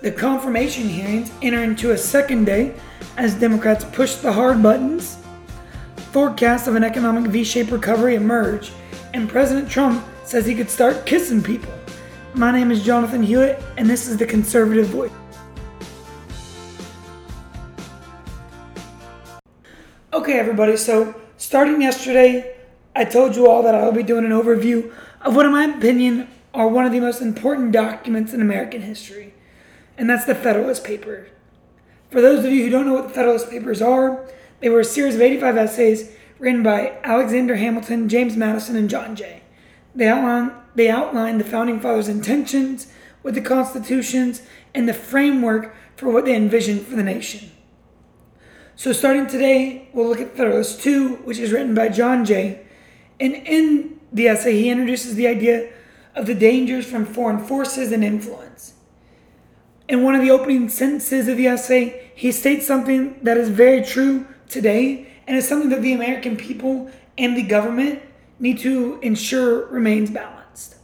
The confirmation hearings enter into a second day as Democrats push the hard buttons. Forecasts of an economic V shaped recovery emerge, and President Trump says he could start kissing people. My name is Jonathan Hewitt, and this is the Conservative Voice. Okay, everybody, so starting yesterday, I told you all that I'll be doing an overview of what, in my opinion, are one of the most important documents in American history, and that's the Federalist Papers. For those of you who don't know what the Federalist Papers are, they were a series of 85 essays written by Alexander Hamilton, James Madison, and John Jay. They outline, they outline the Founding Fathers' intentions with the constitutions and the framework for what they envisioned for the nation. So, starting today, we'll look at Federalist 2, which is written by John Jay. And in the essay, he introduces the idea of the dangers from foreign forces and influence. In one of the opening sentences of the essay, he states something that is very true today and is something that the American people and the government need to ensure remains balanced.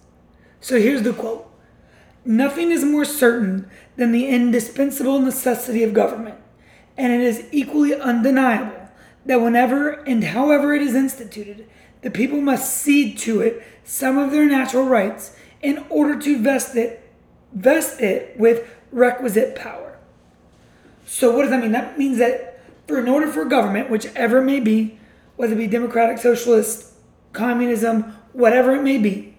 So here's the quote Nothing is more certain than the indispensable necessity of government and it is equally undeniable that whenever and however it is instituted, the people must cede to it some of their natural rights in order to vest it, vest it with requisite power. So what does that mean? That means that for in order for government, whichever it may be, whether it be democratic, socialist, communism, whatever it may be,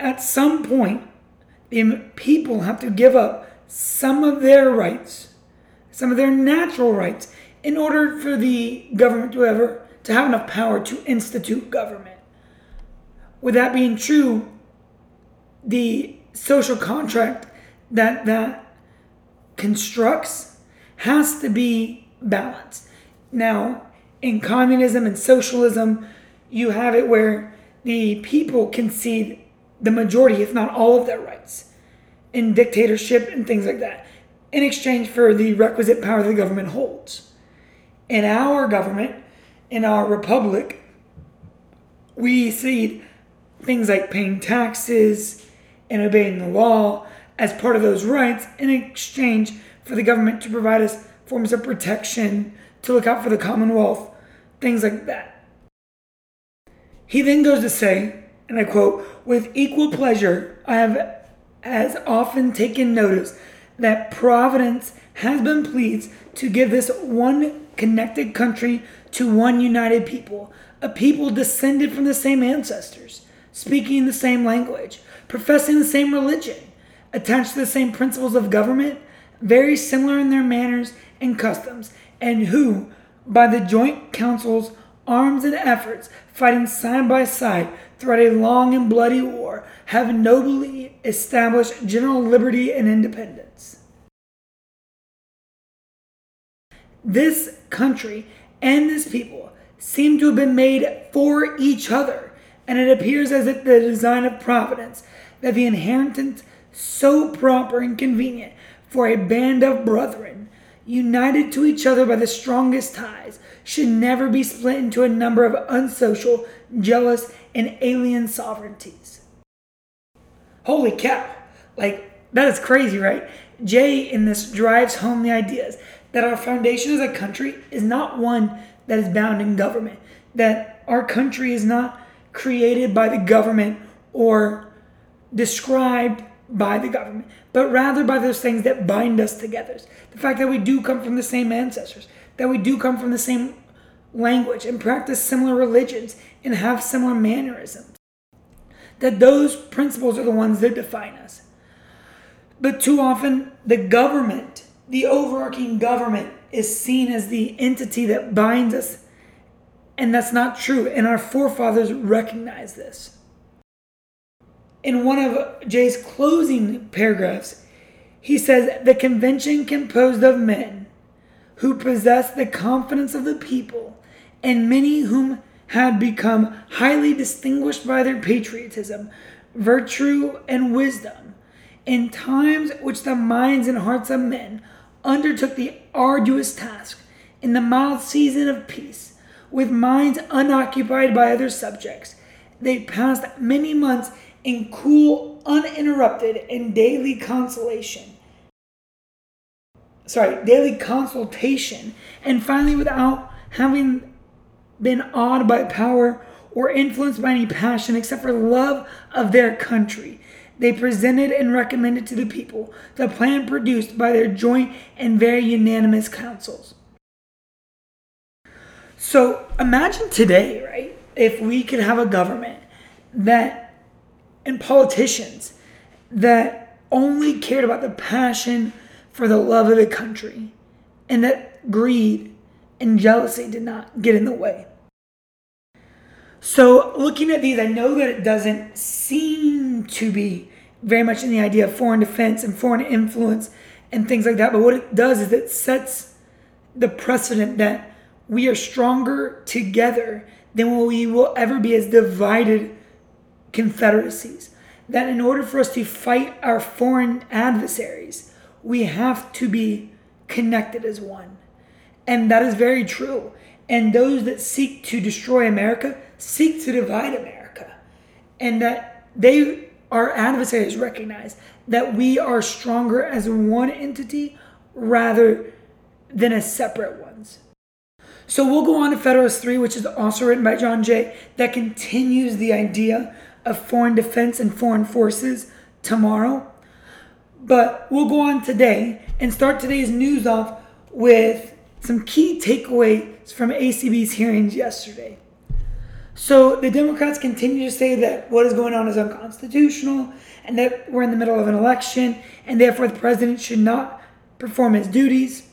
at some point, the people have to give up some of their rights some of their natural rights in order for the government to ever to have enough power to institute government. With that being true, the social contract that that constructs has to be balanced. Now, in communism and socialism, you have it where the people concede the majority, if not all, of their rights. In dictatorship and things like that in exchange for the requisite power the government holds. In our government, in our republic, we see things like paying taxes and obeying the law as part of those rights in exchange for the government to provide us forms of protection, to look out for the Commonwealth, things like that. He then goes to say, and I quote, with equal pleasure, I have as often taken notice that Providence has been pleased to give this one connected country to one united people, a people descended from the same ancestors, speaking the same language, professing the same religion, attached to the same principles of government, very similar in their manners and customs, and who, by the joint councils, arms, and efforts, fighting side by side throughout a long and bloody war, have nobly established general liberty and independence. This country and this people seem to have been made for each other, and it appears as if the design of Providence that the inheritance so proper and convenient for a band of brethren, united to each other by the strongest ties, should never be split into a number of unsocial, jealous, and alien sovereignties. Holy cow! Like, that is crazy, right? Jay in this drives home the ideas that our foundation as a country is not one that is bound in government, that our country is not created by the government or described by the government, but rather by those things that bind us together. The fact that we do come from the same ancestors, that we do come from the same language and practice similar religions and have similar mannerisms. That those principles are the ones that define us. But too often, the government, the overarching government, is seen as the entity that binds us. And that's not true. And our forefathers recognize this. In one of Jay's closing paragraphs, he says the convention composed of men who possess the confidence of the people and many whom had become highly distinguished by their patriotism, virtue, and wisdom, in times which the minds and hearts of men undertook the arduous task in the mild season of peace, with minds unoccupied by other subjects, they passed many months in cool, uninterrupted, and daily consolation sorry, daily consultation, and finally, without having been awed by power or influenced by any passion except for love of their country. They presented and recommended to the people the plan produced by their joint and very unanimous councils. So imagine today, right? If we could have a government that, and politicians that only cared about the passion for the love of the country and that greed and jealousy did not get in the way. So, looking at these, I know that it doesn't seem to be very much in the idea of foreign defense and foreign influence and things like that, but what it does is it sets the precedent that we are stronger together than we will ever be as divided confederacies. That in order for us to fight our foreign adversaries, we have to be connected as one. And that is very true. And those that seek to destroy America seek to divide America. And that they, our adversaries, recognize that we are stronger as one entity rather than as separate ones. So we'll go on to Federalist 3, which is also written by John Jay, that continues the idea of foreign defense and foreign forces tomorrow. But we'll go on today and start today's news off with some key takeaways from ACB's hearings yesterday. So the Democrats continue to say that what is going on is unconstitutional and that we're in the middle of an election and therefore the president should not perform his duties.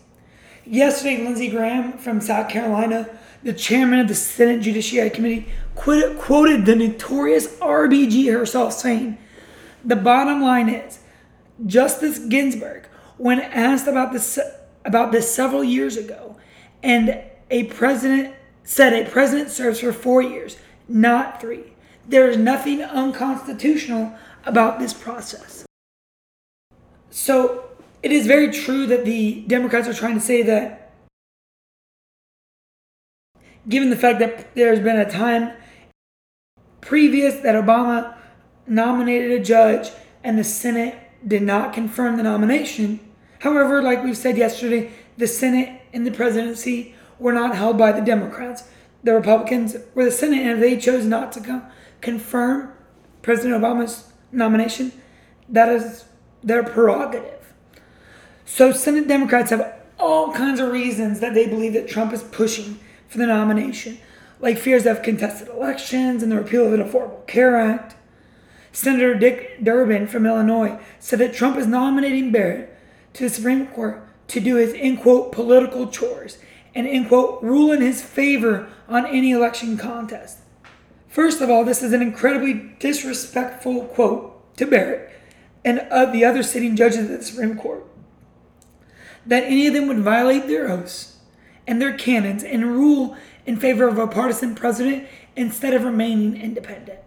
Yesterday, Lindsey Graham from South Carolina, the chairman of the Senate Judiciary Committee, quoted the notorious RBG herself saying, The bottom line is Justice Ginsburg, when asked about this about this several years ago, and a president said a president serves for four years, not three. There is nothing unconstitutional about this process. So it is very true that the Democrats are trying to say that, given the fact that there's been a time previous that Obama nominated a judge and the Senate did not confirm the nomination, However, like we said yesterday, the Senate and the presidency were not held by the Democrats. The Republicans were the Senate, and if they chose not to co- confirm President Obama's nomination, that is their prerogative. So, Senate Democrats have all kinds of reasons that they believe that Trump is pushing for the nomination, like fears of contested elections and the repeal of the Affordable Care Act. Senator Dick Durbin from Illinois said that Trump is nominating Barrett to the Supreme Court to do his, in quote, political chores and, in quote, rule in his favor on any election contest. First of all, this is an incredibly disrespectful quote to Barrett and of the other sitting judges of the Supreme Court. That any of them would violate their oaths and their canons and rule in favor of a partisan president instead of remaining independent.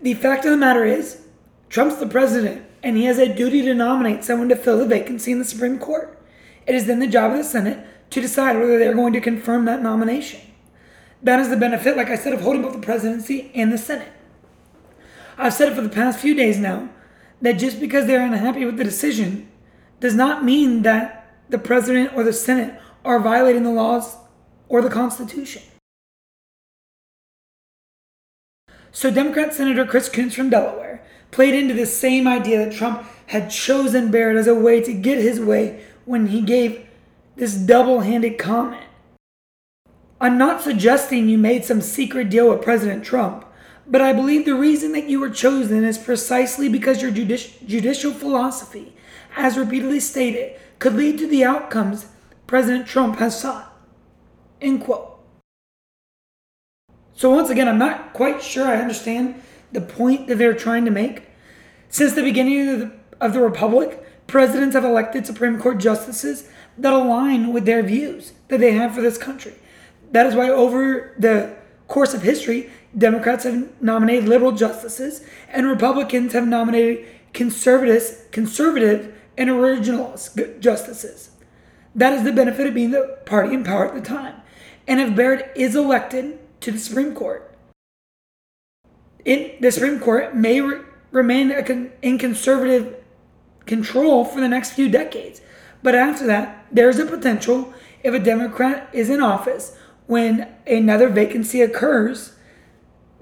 The fact of the matter is, Trump's the president and he has a duty to nominate someone to fill the vacancy in the Supreme Court. It is then the job of the Senate to decide whether they're going to confirm that nomination. That is the benefit, like I said, of holding both the presidency and the Senate. I've said it for the past few days now that just because they're unhappy with the decision does not mean that the president or the Senate are violating the laws or the Constitution. So, Democrat Senator Chris Coons from Delaware played into the same idea that Trump had chosen Barrett as a way to get his way when he gave this double handed comment. I'm not suggesting you made some secret deal with President Trump, but I believe the reason that you were chosen is precisely because your judici- judicial philosophy, as repeatedly stated, could lead to the outcomes President Trump has sought. End quote. So, once again, I'm not quite sure I understand the point that they're trying to make. Since the beginning of the, of the Republic, presidents have elected Supreme Court justices that align with their views that they have for this country. That is why, over the course of history, Democrats have nominated liberal justices and Republicans have nominated conservatives, conservative and originalist justices. That is the benefit of being the party in power at the time. And if Barrett is elected to the Supreme Court, it, the Supreme Court may re- remain con- in conservative control for the next few decades. But after that, there's a potential if a Democrat is in office when another vacancy occurs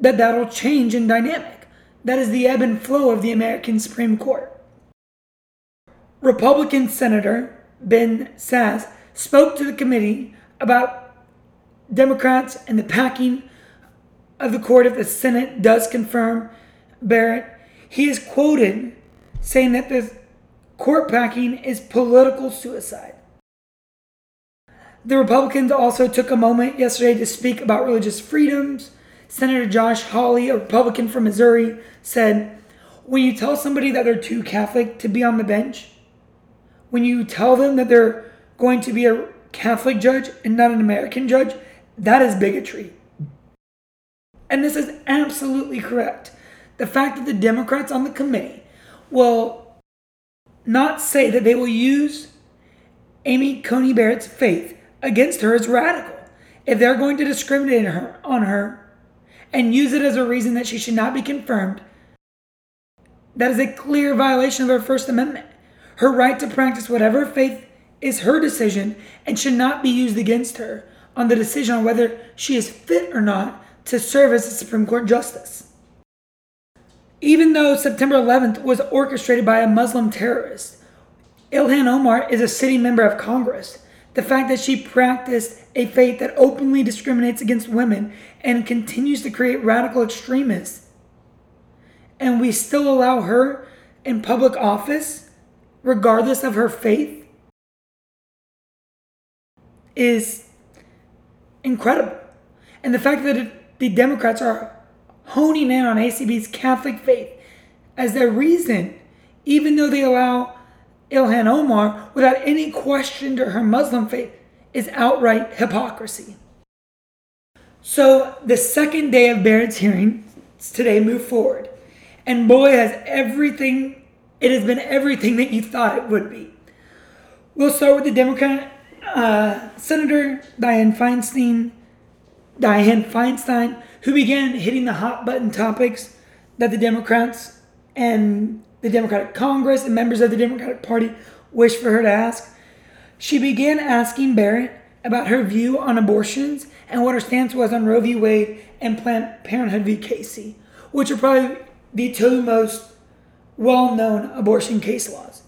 that that'll change in dynamic. That is the ebb and flow of the American Supreme Court. Republican Senator Ben Sasse spoke to the committee about Democrats and the packing of the court if the Senate does confirm Barrett. He is quoted saying that the court packing is political suicide. The Republicans also took a moment yesterday to speak about religious freedoms. Senator Josh Hawley, a Republican from Missouri, said, When you tell somebody that they're too Catholic to be on the bench, when you tell them that they're going to be a Catholic judge and not an American judge, that is bigotry. And this is absolutely correct. The fact that the Democrats on the committee will not say that they will use Amy Coney Barrett's faith against her is radical. If they're going to discriminate her, on her and use it as a reason that she should not be confirmed, that is a clear violation of her First Amendment. Her right to practice whatever faith is her decision and should not be used against her on the decision on whether she is fit or not to serve as a Supreme Court justice. Even though September 11th was orchestrated by a Muslim terrorist, Ilhan Omar is a sitting member of Congress. The fact that she practiced a faith that openly discriminates against women and continues to create radical extremists, and we still allow her in public office, regardless of her faith, is incredible. And the fact that the Democrats are honing in on ACB's Catholic faith as their reason, even though they allow Ilhan Omar without any question to her Muslim faith, is outright hypocrisy. So the second day of Barrett's hearing today moved forward. And boy, has everything, it has been everything that you thought it would be. We'll start with the Democrat uh, Senator Dianne Feinstein, Dianne Feinstein, who began hitting the hot button topics that the Democrats and the Democratic Congress and members of the Democratic Party wish for her to ask. She began asking Barrett about her view on abortions and what her stance was on Roe v. Wade and Planned Parenthood v. Casey, which are probably the two most well known abortion case laws.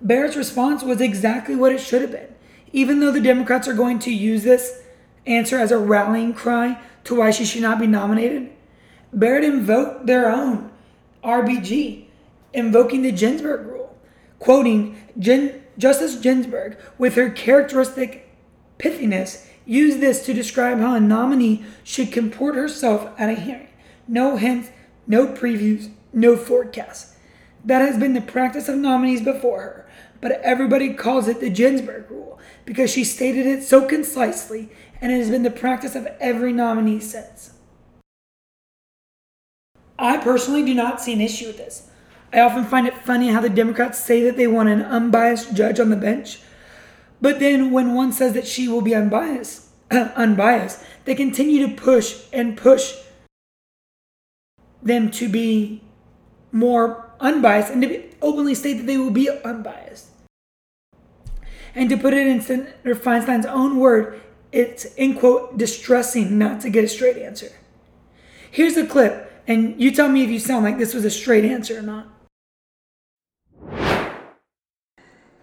Barrett's response was exactly what it should have been. Even though the Democrats are going to use this answer as a rallying cry to why she should not be nominated, Barrett invoked their own RBG, invoking the Ginsburg rule, quoting Justice Ginsburg with her characteristic pithiness used this to describe how a nominee should comport herself at a hearing. No hints, no previews, no forecasts. That has been the practice of nominees before her, but everybody calls it the Ginsburg rule because she stated it so concisely, and it has been the practice of every nominee since. I personally do not see an issue with this. I often find it funny how the Democrats say that they want an unbiased judge on the bench, but then when one says that she will be unbiased, unbiased, they continue to push and push them to be more unbiased and to openly state that they will be unbiased. And to put it in Senator Feinstein's own word, it's in quote distressing not to get a straight answer. Here's a clip, and you tell me if you sound like this was a straight answer or not.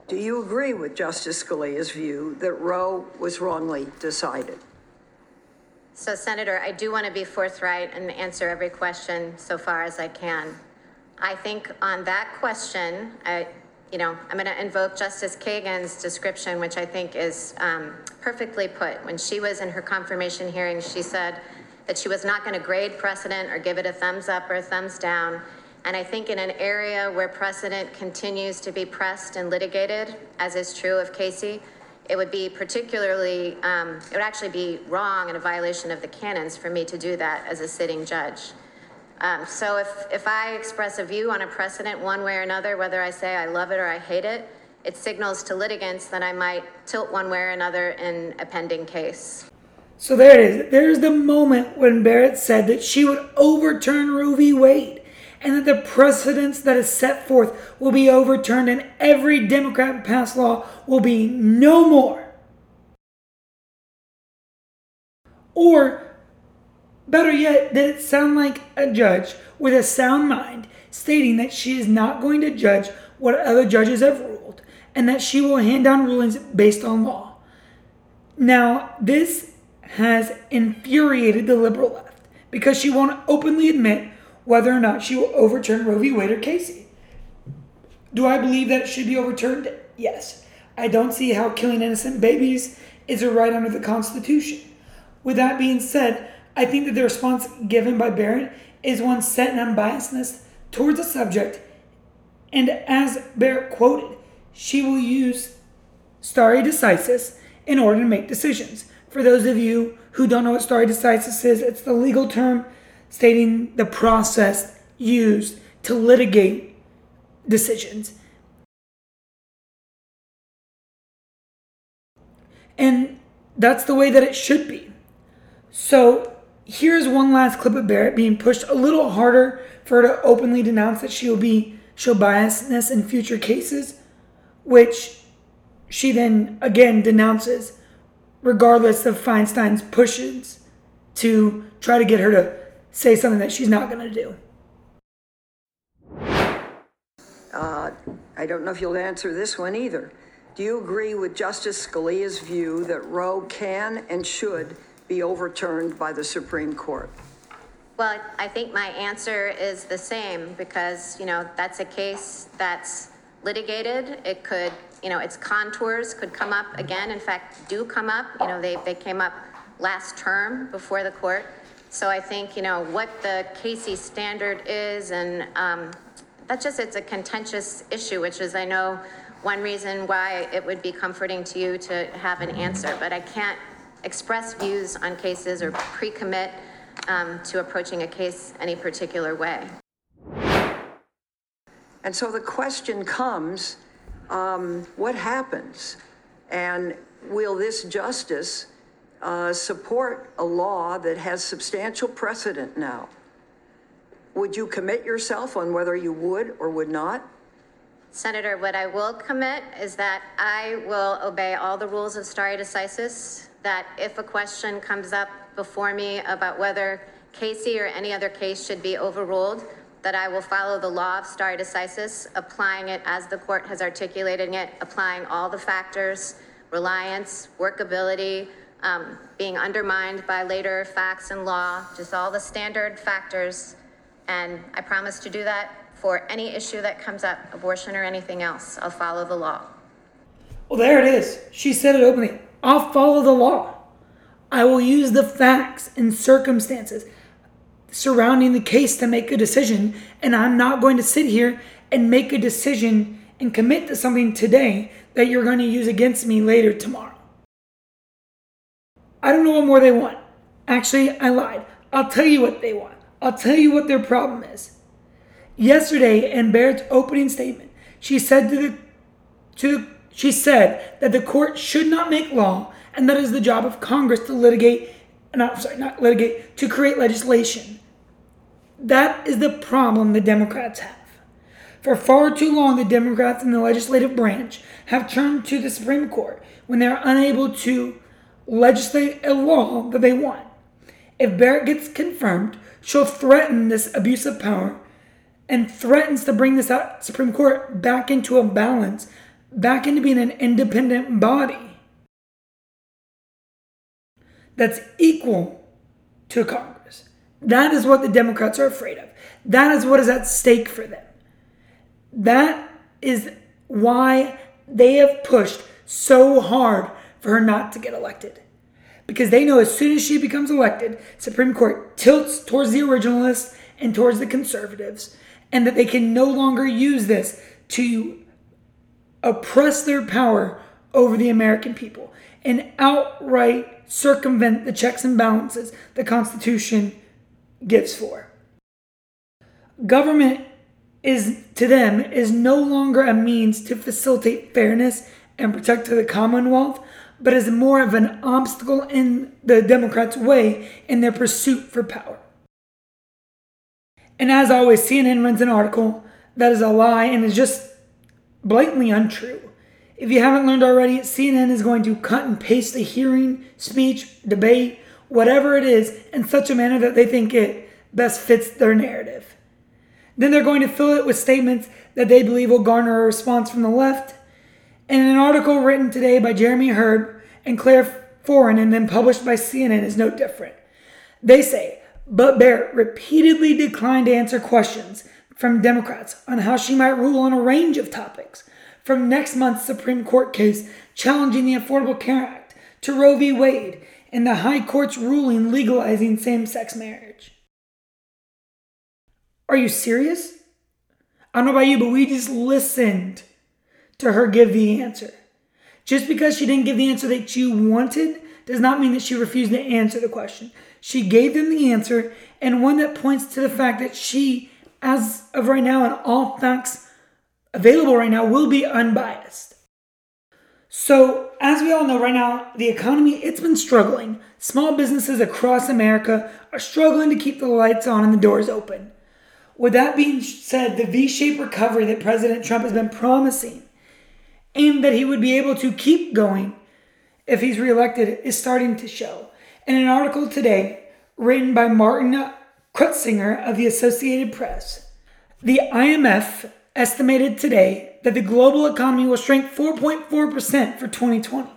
Do you agree with Justice Scalia's view that Roe was wrongly decided? So, Senator, I do want to be forthright and answer every question so far as I can. I think on that question, I, you know, I'm going to invoke Justice Kagan's description, which I think is um, perfectly put. When she was in her confirmation hearing, she said that she was not going to grade precedent or give it a thumbs up or a thumbs down. And I think in an area where precedent continues to be pressed and litigated, as is true of Casey, it would be particularly, um, it would actually be wrong and a violation of the canons for me to do that as a sitting judge. Um, so if, if I express a view on a precedent one way or another, whether I say I love it or I hate it, it signals to litigants that I might tilt one way or another in a pending case. So there it is. There's the moment when Barrett said that she would overturn Roe v. Wade and that the precedents that is set forth will be overturned and every Democrat passed law will be no more. Or, better yet, did it sound like a judge with a sound mind stating that she is not going to judge what other judges have ruled and that she will hand down rulings based on law? Now, this has infuriated the liberal left because she won't openly admit whether or not she will overturn Roe v. Wade or Casey. Do I believe that it should be overturned? Yes. I don't see how killing innocent babies is a right under the Constitution. With that being said, I think that the response given by Barrett is one set in unbiasedness towards the subject, and as Barrett quoted, she will use stare decisis in order to make decisions. For those of you who don't know what stare decisis is, it's the legal term stating the process used to litigate decisions. And that's the way that it should be. So here's one last clip of Barrett being pushed a little harder for her to openly denounce that she will be show biasness in future cases, which she then again denounces, regardless of Feinstein's pushes to try to get her to say something that she's not going to do. Uh, I don't know if you'll answer this one either. Do you agree with Justice Scalia's view that Roe can and should be overturned by the Supreme Court? Well, I think my answer is the same because, you know, that's a case that's litigated. It could, you know, its contours could come up again, in fact, do come up. You know, they, they came up last term before the court. So I think, you know, what the Casey standard is and, um, that's just, it's a contentious issue, which is, I know, one reason why it would be comforting to you to have an answer, but I can't express views on cases or pre-commit um, to approaching a case any particular way. And so the question comes, um, what happens? And will this justice uh, support a law that has substantial precedent now? Would you commit yourself on whether you would or would not? Senator, what I will commit is that I will obey all the rules of stare decisis, that if a question comes up before me about whether Casey or any other case should be overruled, that I will follow the law of stare decisis, applying it as the court has articulated it, applying all the factors, reliance, workability, um, being undermined by later facts and law, just all the standard factors and I promise to do that for any issue that comes up, abortion or anything else. I'll follow the law. Well, there it is. She said it openly. I'll follow the law. I will use the facts and circumstances surrounding the case to make a decision, and I'm not going to sit here and make a decision and commit to something today that you're going to use against me later tomorrow. I don't know what more they want. Actually, I lied. I'll tell you what they want. I'll tell you what their problem is. Yesterday, in Barrett's opening statement, she said to the to she said that the court should not make law and that is the job of Congress to litigate not sorry, not litigate, to create legislation. That is the problem the Democrats have. For far too long, the Democrats in the legislative branch have turned to the Supreme Court when they're unable to legislate a law that they want. If Barrett gets confirmed, she'll threaten this abuse of power and threatens to bring this Supreme Court back into a balance, back into being an independent body that's equal to Congress. That is what the Democrats are afraid of. That is what is at stake for them. That is why they have pushed so hard for her not to get elected because they know as soon as she becomes elected, Supreme Court tilts towards the originalists and towards the conservatives, and that they can no longer use this to oppress their power over the American people and outright circumvent the checks and balances the Constitution gives for. Government is to them is no longer a means to facilitate fairness and protect the Commonwealth, but is more of an obstacle in the Democrats' way in their pursuit for power. And as always, CNN runs an article that is a lie and is just blatantly untrue. If you haven't learned already, CNN is going to cut and paste the hearing, speech, debate, whatever it is, in such a manner that they think it best fits their narrative. Then they're going to fill it with statements that they believe will garner a response from the left. And an article written today by Jeremy Herb and Claire Foran and then published by CNN is no different. They say, but Barrett repeatedly declined to answer questions from Democrats on how she might rule on a range of topics, from next month's Supreme Court case challenging the Affordable Care Act to Roe v. Wade and the High Court's ruling legalizing same sex marriage. Are you serious? I don't know about you, but we just listened to her give the answer. Just because she didn't give the answer that you wanted does not mean that she refused to answer the question. She gave them the answer, and one that points to the fact that she, as of right now, and all facts available right now, will be unbiased. So, as we all know right now, the economy it's been struggling. Small businesses across America are struggling to keep the lights on and the doors open. With that being said, the V-shaped recovery that President Trump has been promising and that he would be able to keep going if he's reelected is starting to show. In an article today written by Martin Crutsinger of the Associated Press, the IMF estimated today that the global economy will shrink 4.4% for 2020.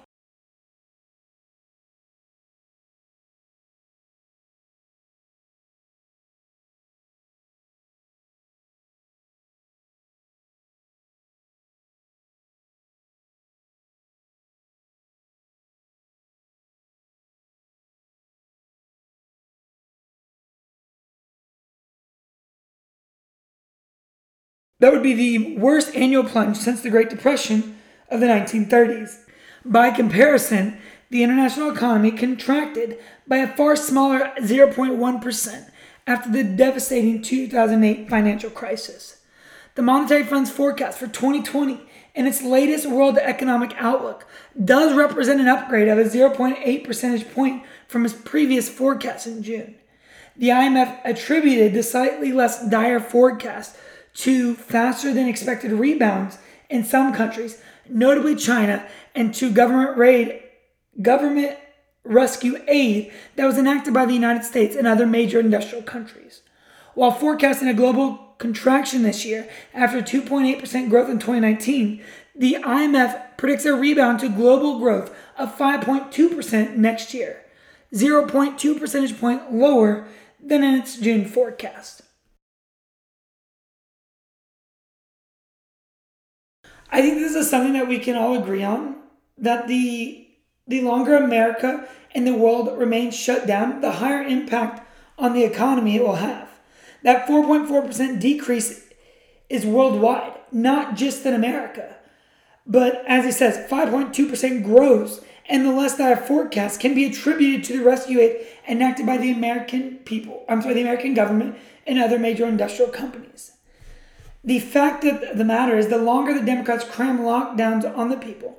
That would be the worst annual plunge since the Great Depression of the 1930s. By comparison, the international economy contracted by a far smaller 0.1% after the devastating 2008 financial crisis. The Monetary Fund's forecast for 2020 in its latest World Economic Outlook does represent an upgrade of a 0.8 percentage point from its previous forecast in June. The IMF attributed the slightly less dire forecast to faster than expected rebounds in some countries, notably China, and to government raid, government rescue aid that was enacted by the United States and other major industrial countries. While forecasting a global contraction this year after 2.8% growth in 2019, the IMF predicts a rebound to global growth of 5.2% next year, 0.2 percentage point lower than in its June forecast. I think this is something that we can all agree on that the the longer America and the world remains shut down, the higher impact on the economy it will have. That 4.4% decrease is worldwide, not just in America. But as he says, 5.2% grows, and the less that I forecast can be attributed to the rescue aid enacted by the American people, I'm sorry, the American government and other major industrial companies. The fact of the matter is, the longer the Democrats cram lockdowns on the people,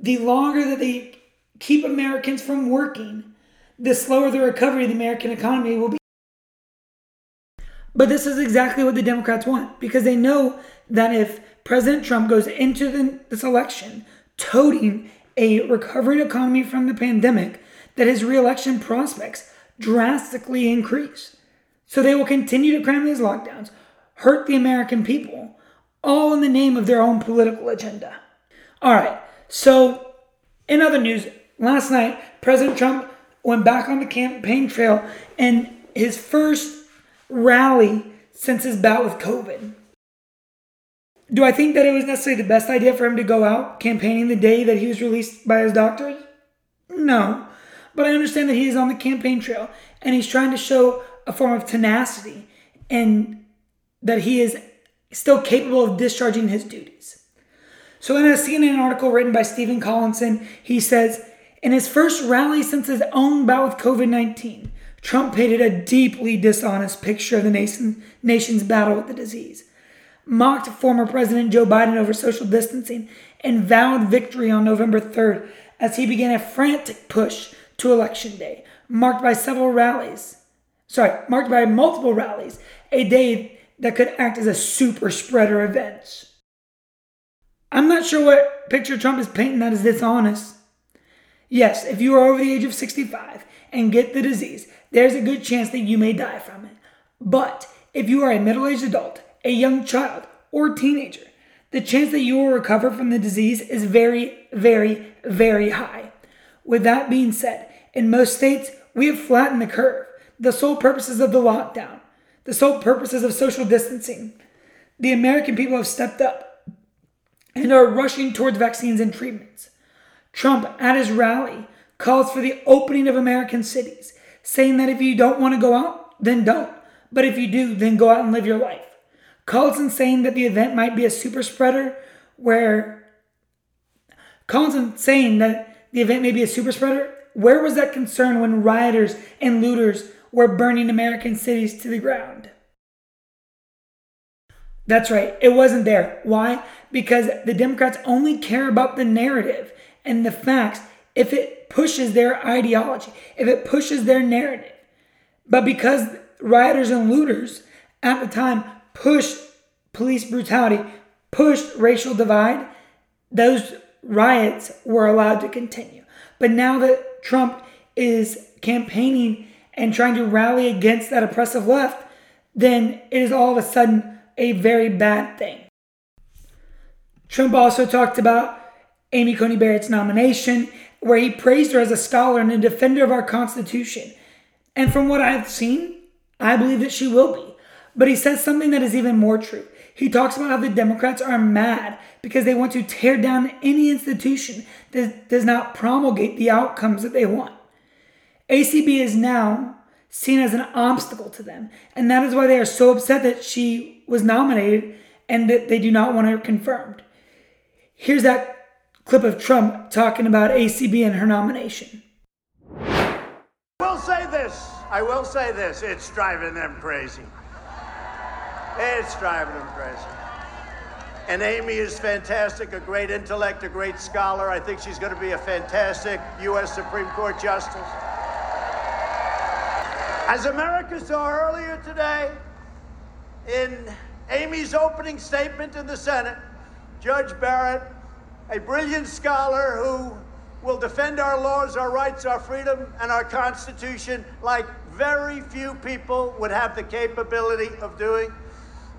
the longer that they keep Americans from working, the slower the recovery of the American economy will be. But this is exactly what the Democrats want because they know that if President Trump goes into the, this election toting a recovering economy from the pandemic, that his reelection prospects drastically increase. So they will continue to cram these lockdowns, hurt the American people, all in the name of their own political agenda. All right, so in other news, last night, President Trump went back on the campaign trail and his first rally since his bout with COVID. Do I think that it was necessarily the best idea for him to go out campaigning the day that he was released by his doctors? No. But I understand that he is on the campaign trail and he's trying to show a form of tenacity and that he is still capable of discharging his duties. So, in a CNN article written by Stephen Collinson, he says, in his first rally since his own bout with COVID 19, Trump painted a deeply dishonest picture of the nation, nation's battle with the disease, mocked former President Joe Biden over social distancing, and vowed victory on November 3rd as he began a frantic push to Election Day, marked by several rallies sorry, marked by multiple rallies, a day that could act as a super spreader event. I'm not sure what picture Trump is painting that is dishonest. Yes, if you are over the age of 65 and get the disease, there's a good chance that you may die from it. But if you are a middle aged adult, a young child, or teenager, the chance that you will recover from the disease is very, very, very high. With that being said, in most states, we have flattened the curve. The sole purposes of the lockdown, the sole purposes of social distancing. The American people have stepped up and are rushing towards vaccines and treatments. Trump, at his rally, calls for the opening of American cities, saying that if you don't want to go out, then don't. But if you do, then go out and live your life. Collison saying that the event might be a super spreader, where Collison saying that the event may be a super spreader. Where was that concern when rioters and looters were burning American cities to the ground? That's right, it wasn't there. Why? Because the Democrats only care about the narrative and the facts if it pushes their ideology, if it pushes their narrative. But because rioters and looters at the time pushed police brutality, pushed racial divide, those riots were allowed to continue. But now that Trump is campaigning and trying to rally against that oppressive left, then it is all of a sudden a very bad thing. Trump also talked about Amy Coney Barrett's nomination, where he praised her as a scholar and a defender of our Constitution. And from what I've seen, I believe that she will be. But he says something that is even more true. He talks about how the Democrats are mad because they want to tear down any institution that does not promulgate the outcomes that they want. ACB is now seen as an obstacle to them, and that is why they are so upset that she was nominated and that they do not want her confirmed. Here's that clip of Trump talking about ACB and her nomination. I will say this. I will say this. It's driving them crazy. It's driving them crazy. And Amy is fantastic, a great intellect, a great scholar. I think she's going to be a fantastic U.S. Supreme Court justice. As America saw earlier today, in Amy's opening statement in the Senate, Judge Barrett a brilliant scholar who will defend our laws, our rights, our freedom, and our Constitution like very few people would have the capability of doing.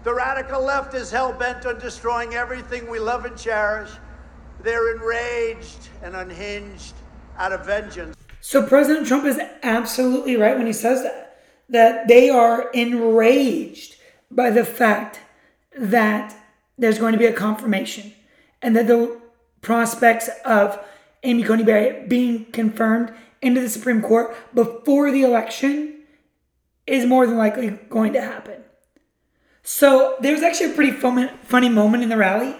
The radical left is hell bent on destroying everything we love and cherish. They're enraged and unhinged out of vengeance. So President Trump is absolutely right when he says that. That they are enraged by the fact that there's going to be a confirmation and that the prospects of Amy Coney Barrett being confirmed into the Supreme Court before the election is more than likely going to happen. So there was actually a pretty funny moment in the rally.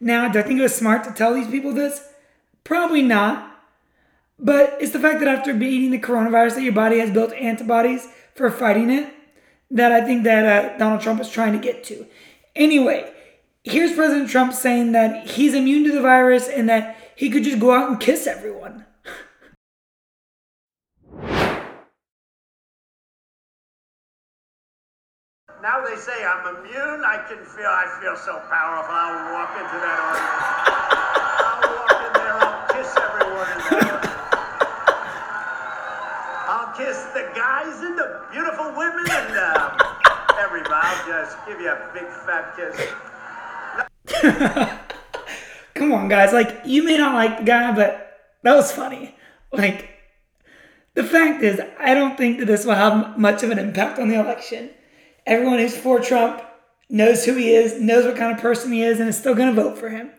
Now, do I think it was smart to tell these people this? Probably not. But it's the fact that after beating the coronavirus, that your body has built antibodies for fighting it that I think that uh, Donald Trump is trying to get to. Anyway, here's President Trump saying that he's immune to the virus and that he could just go out and kiss everyone. Now they say I'm immune. I can feel. I feel so powerful. I'll walk into that audience. I'll walk in there. I'll kiss everyone in there. I'll kiss the guys and the beautiful women and um, everybody. I'll just give you a big fat kiss. Come on, guys. Like, you may not like the guy, but that was funny. Like, the fact is, I don't think that this will have much of an impact on the election. Everyone who's for Trump knows who he is, knows what kind of person he is, and is still going to vote for him.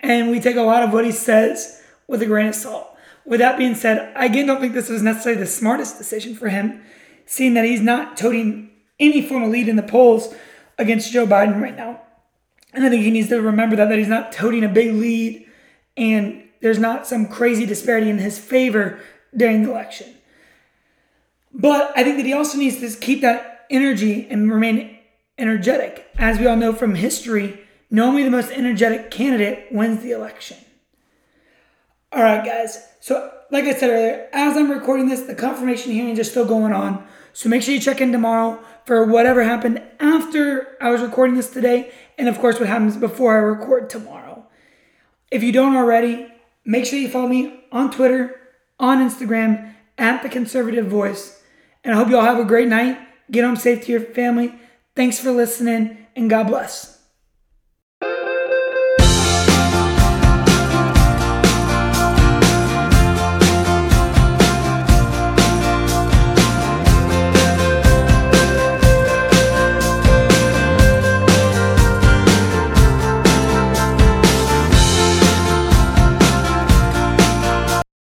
And we take a lot of what he says with a grain of salt. With that being said, I again don't think this was necessarily the smartest decision for him, seeing that he's not toting any form of lead in the polls against Joe Biden right now. And I think he needs to remember that, that he's not toting a big lead and there's not some crazy disparity in his favor during the election. But I think that he also needs to keep that energy and remain energetic. As we all know from history, normally the most energetic candidate wins the election. All right, guys. So, like I said earlier, as I'm recording this, the confirmation hearings are still going on. So make sure you check in tomorrow for whatever happened after I was recording this today, and of course, what happens before I record tomorrow. If you don't already, make sure you follow me on Twitter, on Instagram, at The Conservative Voice. And I hope you all have a great night. Get home safe to your family. Thanks for listening, and God bless.